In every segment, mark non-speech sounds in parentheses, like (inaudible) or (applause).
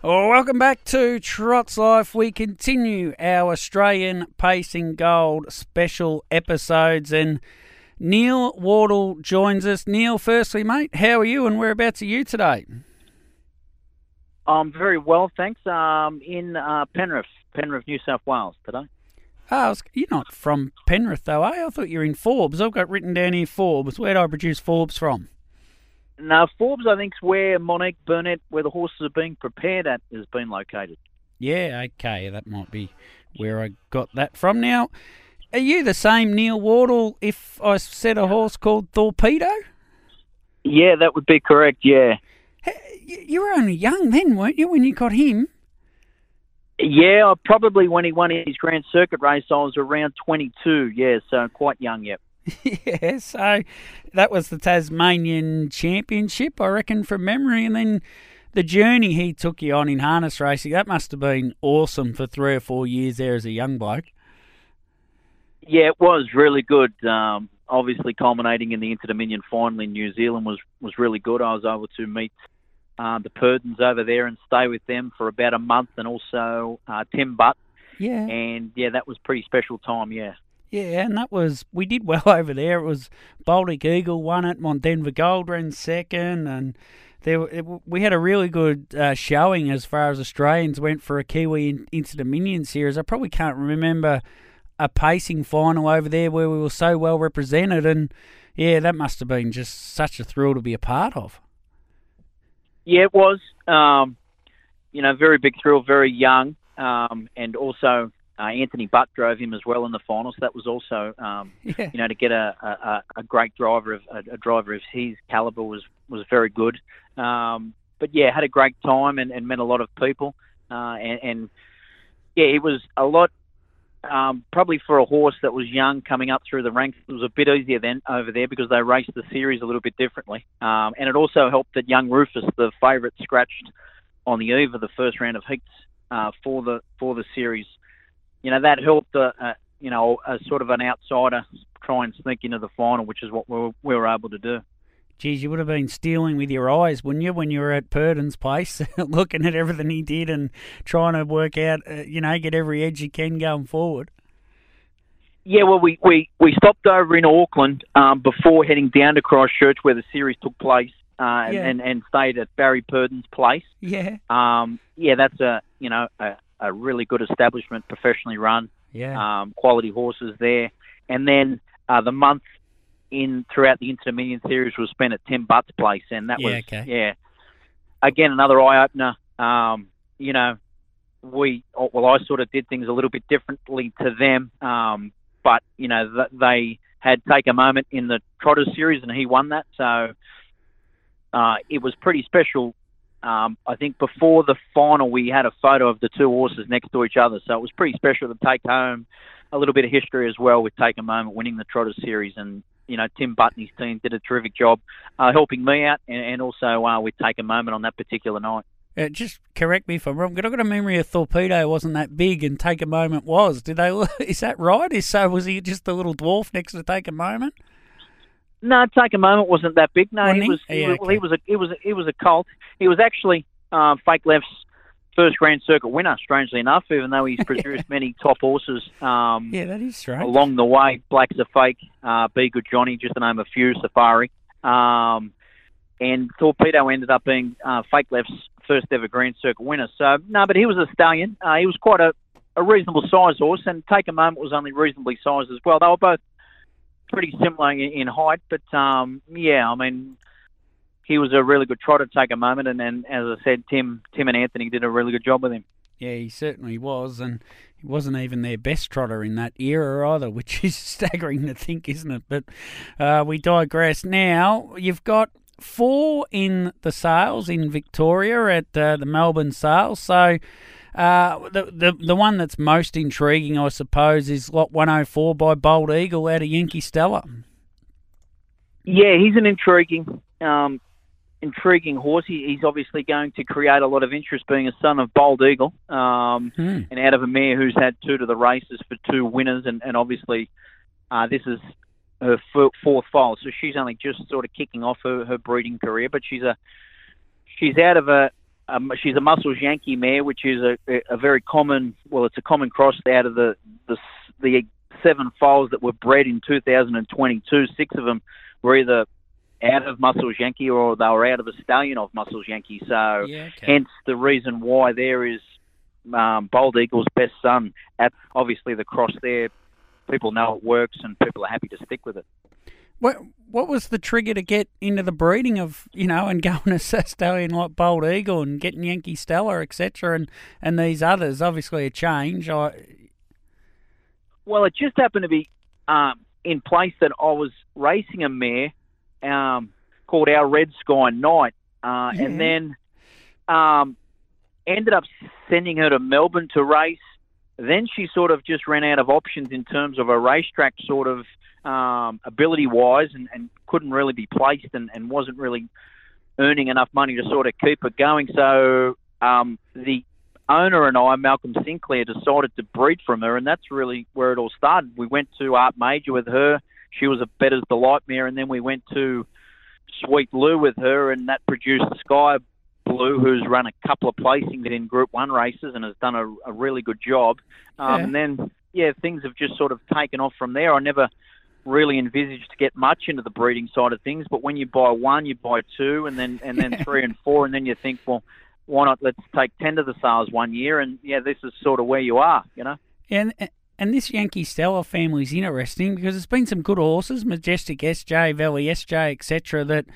Well, welcome back to Trots Life. We continue our Australian Pacing Gold special episodes, and Neal Wardle joins us. Neal, firstly, mate, how are you and whereabouts are you today? I'm very well, thanks. Um, in uh, Penrith, Penrith, New South Wales today. Oh, you're not from Penrith, though, eh? I thought you were in Forbes. I've got written down here Forbes. Where do I produce Forbes from? Now, Forbes, I think, is where Monique Burnett, where the horses are being prepared at, has been located. Yeah, okay, that might be where I got that from. Now, are you the same Neal Wardle if I said a horse called Torpedo? Yeah, that would be correct, yeah. You were only young then, weren't you, when you got him? Yeah, probably when he won his Grand Circuit race, I was around 22, yeah, so quite young, yep. (laughs) yeah, so that was the Tasmanian Championship, I reckon, from memory. And then the journey he took you on in harness racing, that must have been awesome for three or four years there as a young bloke. Yeah, it was really good. Um, obviously, culminating in the Inter Dominion final in New Zealand was, was really good. I was able to meet uh, the Purdons over there and stay with them for about a month, and also uh, Tim Butt. Yeah. And yeah, that was pretty special time. Yeah. Yeah, and that was we did well (laughs) over there. It was Baltic Eagle won it, Mont Denver Gold ran second, and there it, we had a really good uh, showing as far as Australians went for a Kiwi Inter Dominion series. I probably can't remember a pacing final over there where we were so well represented, and yeah, that must have been just such a thrill to be a part of. Yeah, it was. Um, you know, very big thrill, very young, um, and also uh, Anthony Butt drove him as well in the finals. That was also, um, (laughs) yeah. you know, to get a, a, a great driver of a, a, driver of his caliber was was very good. Um, but yeah, had a great time and, and met a lot of people. Uh, and, and yeah, it was a lot. Um, probably for a horse that was young coming up through the ranks, it was a bit easier then over there because they raced the series a little bit differently. Um, and it also helped that young Rufus, the favourite, scratched on the eve of the first round of heats uh, for the for the series you know that helped a, a you know a sort of an outsider try and sneak into the final, which is what we were, we were able to do. Geez, you would have been stealing with your eyes, wouldn't you, when you were at Purdon's place, (laughs) looking at everything he did and trying to work out, uh, you know, get every edge you can going forward. Yeah, well, we, we, we stopped over in Auckland um, before heading down to Christchurch where the series took place, uh, yeah. and, and stayed at Barry Purdon's place. Yeah. Um, yeah, that's a you know a, a really good establishment, professionally run. Yeah. Um, quality horses there, and then uh, the month in throughout the Inter Dominion series was spent at Tim Butt's place, and that yeah, was okay. yeah, again another eye opener. Um, you know, we well, I sort of did things a little bit differently to them, um, but you know th- they had take a moment in the Trotters series, and he won that, so uh, it was pretty special um, I think before the final, we had a photo of the two horses next to each other, so it was pretty special to take home a little bit of history as well with Take a Moment winning the Trotter Series. And, you know, Tim Button's team did a terrific job uh, helping me out and, and also uh, with Take a Moment on that particular night. Uh, just correct me if I'm wrong, but I've got a memory of Torpedo wasn't that big and Take a Moment was. Did they? (laughs) Is that right? Is so? Was he just a little dwarf next to Take a Moment? No, take a moment wasn't that big. No, wasn't he was. He? He, Yeah, was okay. he was a. He was. A, he was a colt. He was actually uh, Fake Left's first Grand Circuit winner. Strangely enough, even though he's (laughs) produced many top horses um, Yeah, that is strange. along the way. Blacks A Fake. Uh, Be Good Johnny, just to name a few. Safari. Um, and Torpedo ended up being uh, Fake Left's first ever Grand Circuit winner. So no, but he was a stallion. Uh, he was quite a, a reasonable size horse, and Take a Moment was only reasonably sized as well. They were both pretty similar in, in height, but um, yeah, I mean, he was a really good trotter. Take a moment, and then as I said, Tim, Tim and Anthony did a really good job with him. Yeah, he certainly was, and he wasn't even their best trotter in that era either, (laughs) which is staggering to think, isn't it? But uh, we digress. Now you've got four in the sales in Victoria at uh, the Melbourne sales, so. Uh, the, the the one that's most intriguing, I suppose, is Lot 104 by Bold Eagle out of Yankee Stella. Yeah, he's an intriguing, um, intriguing horse. He, he's obviously going to create a lot of interest, being a son of Bold Eagle, um, Hmm. and out of a mare who's had two to the races for two winners, and, and obviously uh, this is her fourth foal, so she's only just sort of kicking off her, her breeding career. But she's a she's out of a um, she's a Muscles Yankee mare, which is a, a very common. Well, it's a common cross out of the the the seven foals that were bred in 2022. Six of them were either out of Muscles Yankee or they were out of a stallion of Muscles Yankee. So, yeah, okay. hence the reason why there is um, Bold Eagle's best son. At obviously the cross there, people know it works and people are happy to stick with it. What what was the trigger to get into the breeding of you know and going a stallion like Bold Eagle and getting Yankee Stella etc. and and these others? Obviously a change. I... Well, it just happened to be um, in place that I was racing a mare um, called Our Red Sky Night, uh, yeah. and then um, ended up sending her to Melbourne to race. Then she sort of just ran out of options in terms of a racetrack sort of um, ability wise and, and couldn't really be placed and, and wasn't really earning enough money to sort of keep it going. So um, the owner and I, Malcolm Sinclair, decided to breed from her, and that's really where it all started. We went to Art Major with her. She was a Bettor's Delight mare, and then we went to Sweet Lou with her, and that produced Sky Blue, who's run a couple of placings in Group One races and has done a, a really good job. Um, yeah. And then, yeah, things have just sort of taken off from there. I never really envisaged to get much into the breeding side of things, but when you buy one, you buy two, and then and then three and four, and then you think, well, why not? Let's take ten to the sales one year, and yeah, this is sort of where you are, you know. And and this Yankee Stella family is interesting because there's been some good horses, Majestic SJ, Valley SJ, etc. That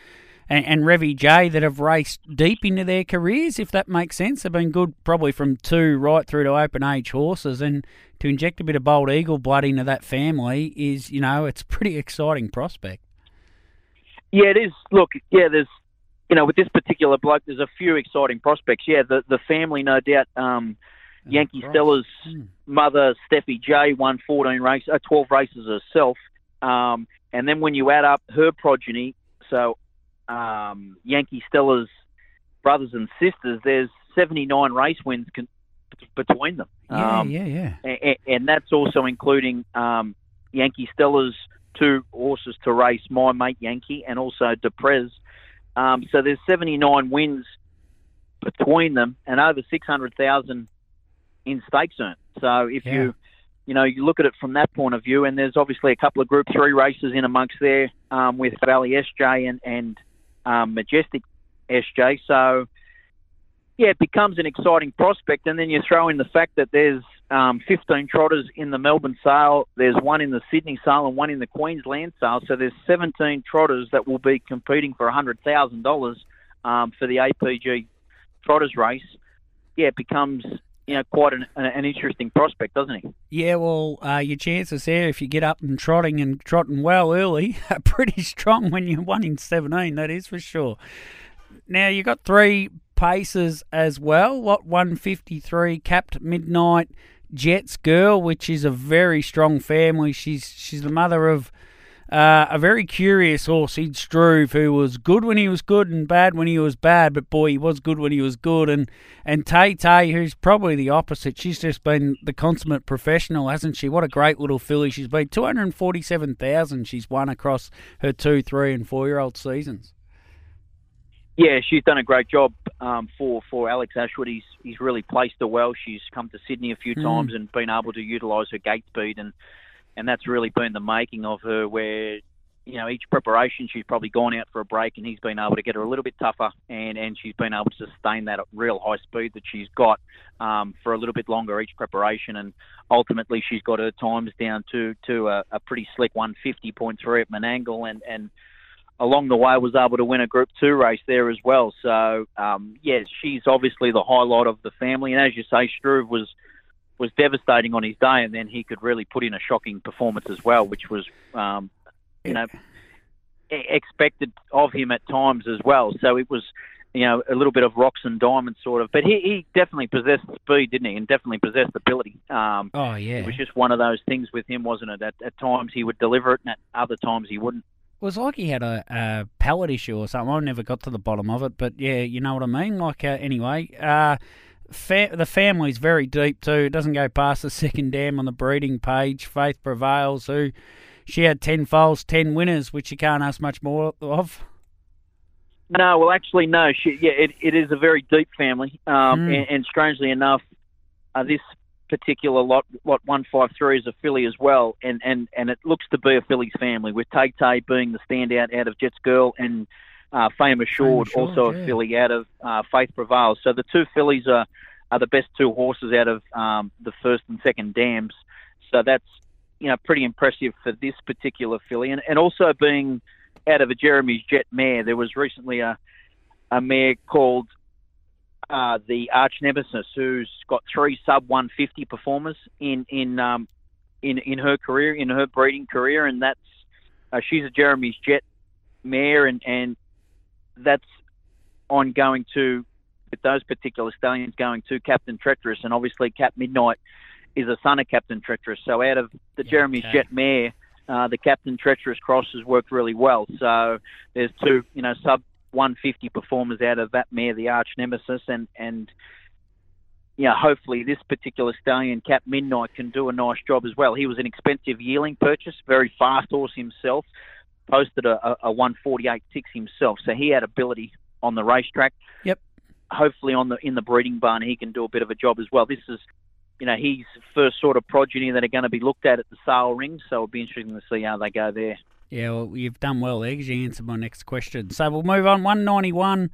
and, and Revy J that have raced deep into their careers, if that makes sense. They've been good probably from two right through to open age horses, and to inject a bit of bold eagle blood into that family is, you know, it's a pretty exciting prospect. Yeah, it is. Look, yeah, there's, you know, with this particular bloke, there's a few exciting prospects. Yeah, the the family, no doubt. Um, Yankee Stella's hmm. mother, Steffi J, won 14 races, uh, 12 races herself. Um, and then when you add up her progeny, so um, Yankee Stella's brothers and sisters, there's 79 race wins con- between them. Yeah, um, yeah, yeah. And, and, that's also including um, Yankee Stella's two horses to race, My Mate Yankee and also Deprez. Um, so there's 79 wins between them and over 600,000 in stakes earned. So if yeah. you you know, you look at it from that point of view, and there's obviously a couple of Group Three races in amongst there um, with Valley SJ and and um, Majestic SJ. So, yeah, it becomes an exciting prospect. And then you throw in the fact that there's um, 15 trotters in the Melbourne sale, there's one in the Sydney sale, and one in the Queensland sale. So there's 17 trotters that will be competing for $100,000 um, for the APG trotters race. Yeah, it becomes you know, quite an, an interesting prospect, doesn't he? Yeah, well, uh, your chances there, if you get up and trotting and trotting well early, (laughs) are pretty strong when you're one in 17, that is for sure. Now, you've got three paces as well. Lot 153, Cap Midnight Jets girl, which is a very strong family. She's she's the mother of uh, a very curious horse, Sid Struve, who was good when he was good and bad when he was bad, but boy, he was good when he was good. And and Tay Tay, who's probably the opposite, she's just been the consummate professional, hasn't she? What a great little filly she's been. Two hundred forty-seven thousand she's won across her two, three, and four-year-old seasons. Yeah, she's done a great job um, for for Alex Ashwood. He's he's really placed her well. She's come to Sydney a few mm. times and been able to utilise her gate speed and and that's really been the making of her. Where you know each preparation she's probably gone out for a break, and he's been able to get her a little bit tougher, and and she's been able to sustain that real high speed that she's got um, for a little bit longer each preparation, and ultimately she's got her times down to to a, a pretty slick 150.3 at Menangle, and and along the way was able to win a Group Two race there as well. So um, yeah, she's obviously the highlight of the family, and as you say, Struve was was devastating on his day, and then he could really put in a shocking performance as well, which was, um, you know, expected of him at times as well. So it was, you know, a little bit of rocks and diamonds sort of. But he, he definitely possessed speed, didn't he? And definitely possessed ability. Um, oh yeah. It was just one of those things with him, wasn't it? At, at times he would deliver it, and at other times he wouldn't. It was like he had a, a palate issue or something. I never got to the bottom of it, but yeah, you know what I mean. Like uh, anyway. Uh, fa- the family's very deep too. It doesn't go past the second dam on the breeding page. Faith Prevails, who she had 10 foals, 10 winners, which you can't ask much more of. No, well, actually, no. She, yeah, it, it is a very deep family, um, mm. and, and, strangely enough, uh, this particular lot, lot one five three, is a filly as well, and, and, and it looks to be a filly's family, with Tay Tay being the standout out of Jets Girl, and uh, Fame Assured, Fame Assured also yeah. a filly out of uh, Faith Prevails. So the two fillies are are the best two horses out of um, the first and second dams. So that's you know pretty impressive for this particular filly, and, and also being out of a Jeremy's Jet mare. There was recently a a mare called uh, the Arch Nemesis, who's got three sub 150 performers in in um, in in her career, in her breeding career, and that's uh, she's a Jeremy's Jet mare, and and that's ongoing to with those particular stallions going to Captain Treacherous, and obviously Cap Midnight is a son of Captain Treacherous. So out of the yeah, Jeremy's okay. Jet mare, uh, the Captain Treacherous cross has worked really well. So there's two, you know, sub 150 performers out of that mare, the Arch Nemesis, and and you know, hopefully this particular stallion, Cap Midnight, can do a nice job as well. He was an expensive yearling purchase, very fast horse himself, posted a, a, 148.6 himself, so he had ability on the racetrack. Yep hopefully on the in the breeding barn he can do a bit of a job as well. This is, you know, his first sort of progeny that are going to be looked at at the sale ring, so it'll be interesting to see how they go there. Yeah, well, you've done well there because you answered my next question. So we'll move on. 191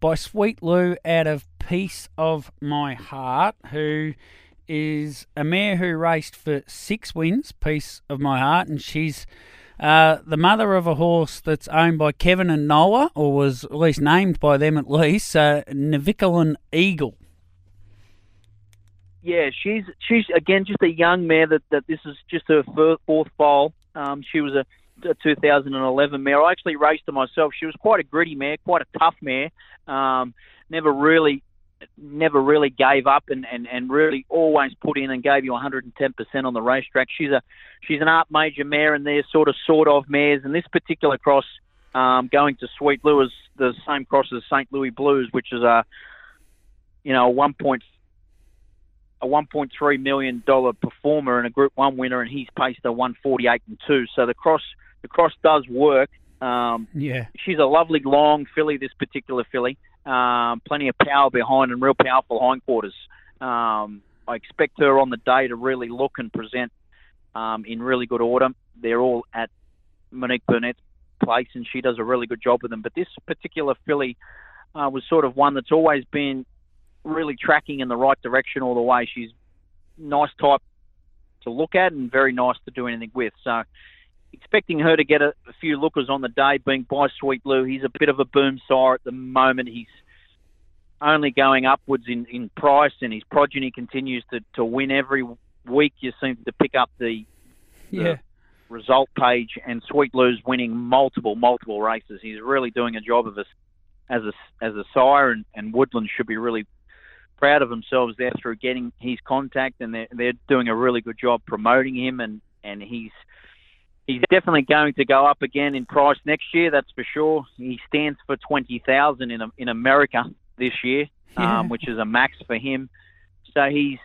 by Sweet Lou out of Piece of My Heart, who is a mare who raced for six wins, Piece of My Heart, and she's uh, the mother of a horse that's owned by Kevin and Noah, or was at least named by them at least, uh, Eagle. Yeah, she's she's again just a young mare that, that this is just her fourth foal. Um, she was a, a 2011 mare. I actually raced her myself. She was quite a gritty mare, quite a tough mare. Um, never really never really gave up and, and, and really always put in and gave you 110% on the racetrack. She's a she's an art major mare, and they're sort of sort of mares. And this particular cross, um, going to Sweet Lou, is the same cross as St. Louis Blues, which is a you know a one point a 1.3 million dollar performer and a Group One winner, and he's paced a 148 and two. So the cross the cross does work. Um, yeah, she's a lovely long filly. This particular filly um, plenty of power behind and real powerful hindquarters. Um, I expect her on the day to really look and present um, in really good order. They're all at Monique Burnett's place, and she does a really good job with them. But this particular filly uh, was sort of one that's always been really tracking in the right direction all the way. She's nice type to look at and very nice to do anything with. So expecting her to get a, a, few lookers on the day, being by Sweet Lou. He's a bit of a boom sire at the moment. He's only going upwards in, in price, and his progeny continues to, to win every week. You seem to pick up the, yeah. the result page, and Sweet Lou's winning multiple, multiple races. He's really doing a job of us as a as a sire, and, and Woodland should be really proud of themselves there through getting his contact, and they're they're doing a really good job promoting him, and and he's he's definitely going to go up again in price next year. That's for sure. He stands for twenty thousand in in America this year, yeah. um, which is a max for him. So he's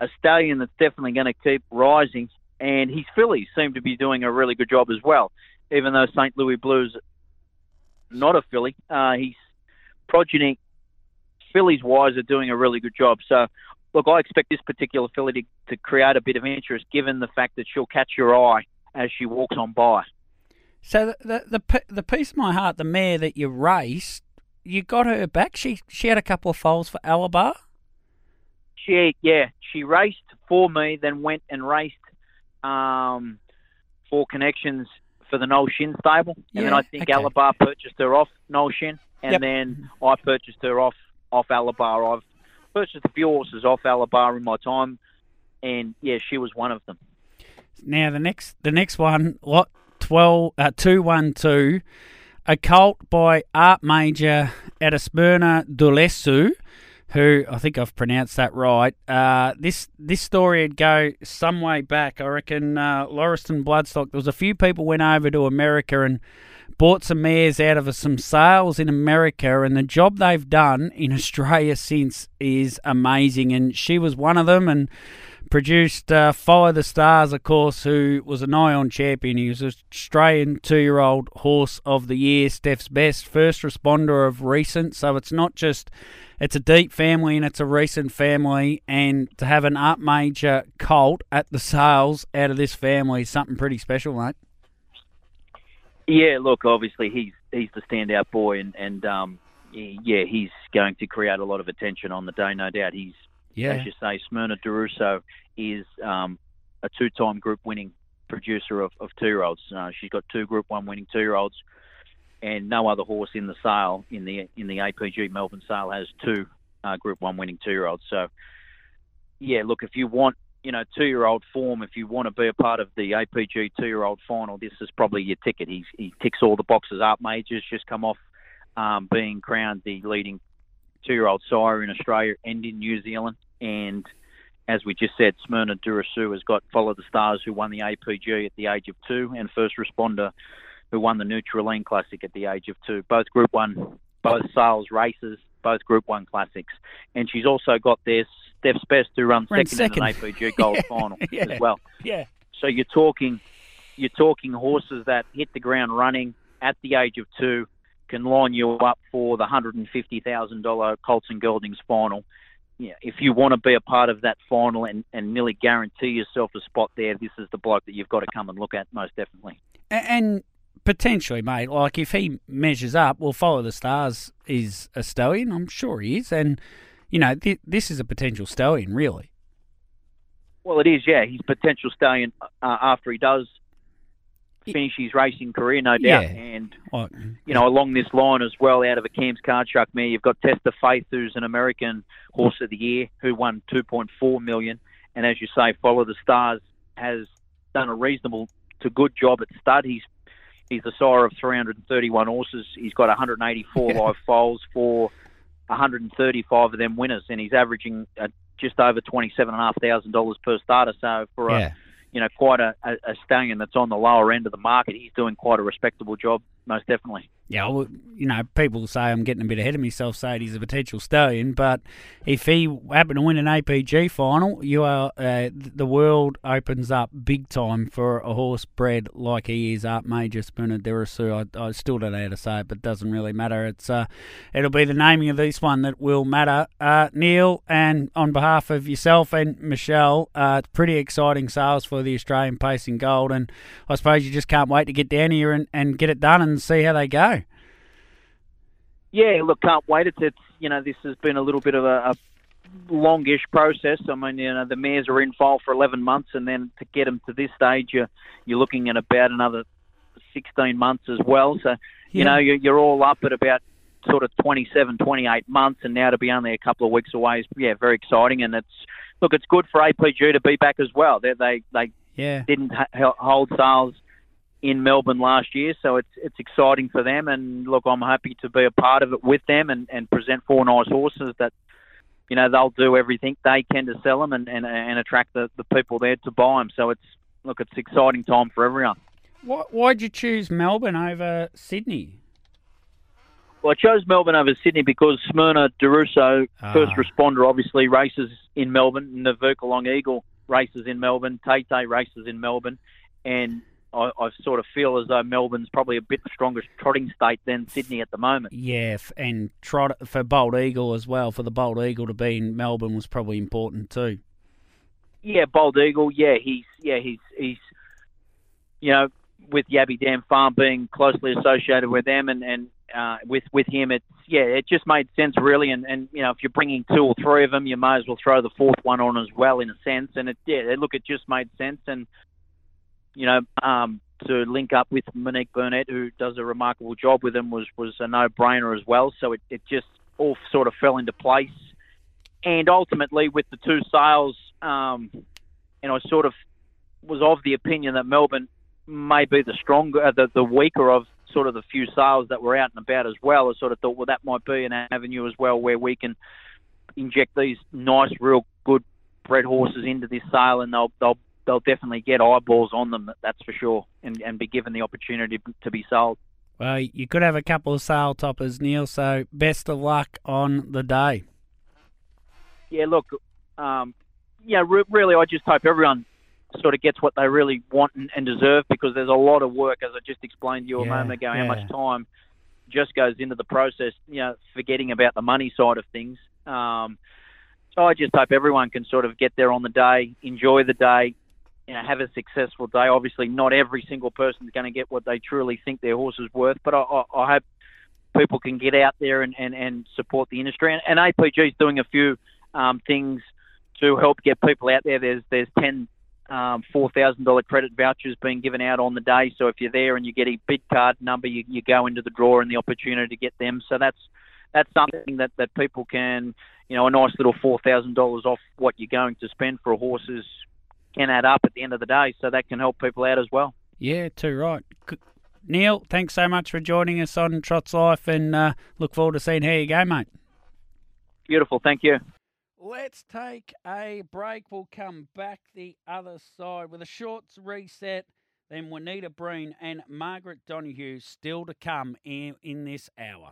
a stallion that's definitely going to keep rising. And his fillies seem to be doing a really good job as well. Even though St. Louis Blues not a filly, uh, he's progeny fillies wise are doing a really good job. So look, I expect this particular filly to, to create a bit of interest given the fact that she'll catch your eye as she walks on by. So the the the, the piece of my heart, the mare that you raced, you got her back. She she had a couple of foals for Alabar. She yeah, she raced for me, then went and raced um, for connections for the Noel Shin stable, and yeah, then I think okay. Alabar purchased her off Noel Shin, and yep. then I purchased her off off Alabar. I've purchased a few horses off Alabar in my time, and yeah, she was one of them. Now the next the next one, lot twelve uh, two one two, a cult by Art Major at Smyrna Dulesu, who I think I've pronounced that right. Uh, this this story would go some way back. I reckon uh, Lauriston Bloodstock. There was a few people went over to America and bought some mares out of some sales in America, and the job they've done in Australia since is amazing. And she was one of them, and produced uh, Follow the Stars, of course, who was a nigh on champion. He was an Australian two year old horse of the year, Steph's best, first responder of recent. So it's not just, it's a deep family and it's a recent family. And to have an Art Major colt at the sales out of this family is something pretty special, mate. Yeah, look, obviously he's he's the standout boy, and and um, yeah, he's going to create a lot of attention on the day, no doubt. He's yeah. as you say, Smyrna Deruso is um, a two-time group winning producer of, of two-year-olds. Uh, she's got two Group One winning two-year-olds, and no other horse in the sale in the in the APG Melbourne sale has two uh, Group One winning two-year-olds. So, yeah, look, if you want you know two-year-old form, if you want to be a part of the APG two-year-old final, this is probably your ticket. He's, he ticks all the boxes up. Majors just come off um, being crowned the leading two-year-old sire in Australia and in New Zealand. And as we just said, Smyrna Durasu has got Follow the Stars, who won the APG at the age of two, and First Responder, who won the Nutrien Classic at the age of two. Both Group One, both sales races, both Group One classics. And she's also got their Steph's Best, who runs second, second, in an APG Gold (laughs) yeah, Final (laughs) yeah, as well. Yeah. So you're talking, you're talking horses that hit the ground running at the age of two can line you up for the $150,000 Colts and Geldings final. Yeah, if you want to be a part of that final and, and nearly guarantee yourself a spot there, this is the bloke that you've got to come and look at most definitely. And potentially, mate, like if he measures up, well, follow the stars is a stallion. I'm sure he is, and you know th- this is a potential stallion, really. Well, it is, yeah. He's potential stallion uh, after he does finish his racing career, no doubt. Yeah. And well, you know, along this line as well, out of a Cam's Card Shark mare, you've got Testa Faith, who's an American Horse of the Year, who won 2.4 million. And as you say, Follow the Stars has done a reasonable to good job at stud. He's he's the sire of 331 horses. He's got 184 live foals for 135 of them winners, and he's averaging uh, just over twenty-seven and a half thousand dollars per starter. So for yeah. You know, quite a, a, stallion that's on the lower end of the market. He's doing quite a respectable job, most definitely. Yeah, well, you know, people say I'm getting a bit ahead of myself saying he's a potential stallion, but if he happened to win an APG final, you are uh, the world opens up big time for a horse bred like he is, Art Major Spooner Derasu. I, I, still don't know how to say it, but it doesn't really matter. It's uh, it'll be the naming of this one that will matter. Uh, Neal, and on behalf of yourself and Michelle, uh, pretty exciting sales for the Australian Pacing Gold, and I suppose you just can't wait to get down here and, and get it done and see how they go. Yeah, look, can't wait. It's, it's you know this has been a little bit of a, a longish process. I mean, you know, the mares are in file for 11 months, and then to get them to this stage, you're you're looking at about another 16 months as well. So, you yeah. know, you're, you're all up at about sort of 27, 28 months, and now to be only a couple of weeks away is yeah very exciting. And it's look, it's good for APG to be back as well. They they they yeah. didn't ha- hold sales in Melbourne last year, so it's it's exciting for them. And look, I'm happy to be a part of it with them and, and present four nice horses that you know they'll do everything they can to sell them and, and, and attract the, the people there to buy them. So it's look, it's exciting time for everyone. Why, why'd you choose Melbourne over Sydney? Well, I chose Melbourne over Sydney because Smyrna Deruso, ah. first responder, obviously races in Melbourne. Navuka Long Eagle races in Melbourne. Tay Tay races in Melbourne. And I, I, sort of feel as though Melbourne's probably a bit stronger trotting state than Sydney at the moment. Yeah, and trot for Bold Eagle as well. For the Bold Eagle to be in Melbourne was probably important too. Yeah, Bold Eagle. Yeah, he's yeah he's he's you know with Yabby Dam Farm being closely associated with them and and uh, with with him, it's yeah, it just made sense really. And and you know if you're bringing two or three of them, you may as well throw the fourth one on as well in a sense. And it yeah, look, it just made sense and you know, um, to link up with Monique Burnett, who does a remarkable job with him, was was a no-brainer as well. So it, it just all sort of fell into place. And ultimately, with the two sales, um, and I sort of was of the opinion that Melbourne may be the stronger, uh, the, the weaker of sort of the few sales that were out and about as well. I sort of thought, well, that might be an avenue as well where we can inject these nice, real good bred horses into this sale, and they'll they'll they'll definitely get eyeballs on them. That's for sure, and and be given the opportunity to be sold. Well, you could have a couple of sale toppers, Neal. So best of luck on the day. Yeah, look, um, yeah, re- really, I just hope everyone sort of gets what they really want and, and, deserve because there's a lot of work, as I just explained to you a yeah, moment ago, yeah. how much time just goes into the process, you know, forgetting about the money side of things. Um, so I just hope everyone can sort of get there on the day, enjoy the day, you know, have a successful day. Obviously, not every single person is going to get what they truly think their horse is worth, but I, I, I hope people can get out there and, and, and support the industry. And, and APG is doing a few um, things to help get people out there. There's there's ten um, four thousand dollar credit vouchers being given out on the day. So if you're there and you get a bid card number, you, you go into the draw and the opportunity to get them. So that's that's something that, that people can, you know, a nice little four thousand dollars off what you're going to spend for a horse is, can add up at the end of the day. So that can help people out as well. Yeah, too right. Neal, thanks so much for joining us on Trots Life, and uh, look forward to seeing how you go, mate. Beautiful, thank you. Let's take a break. We'll come back the other side with a short reset. Then Juanita Breen and Margaret Donohue still to come in, in this hour.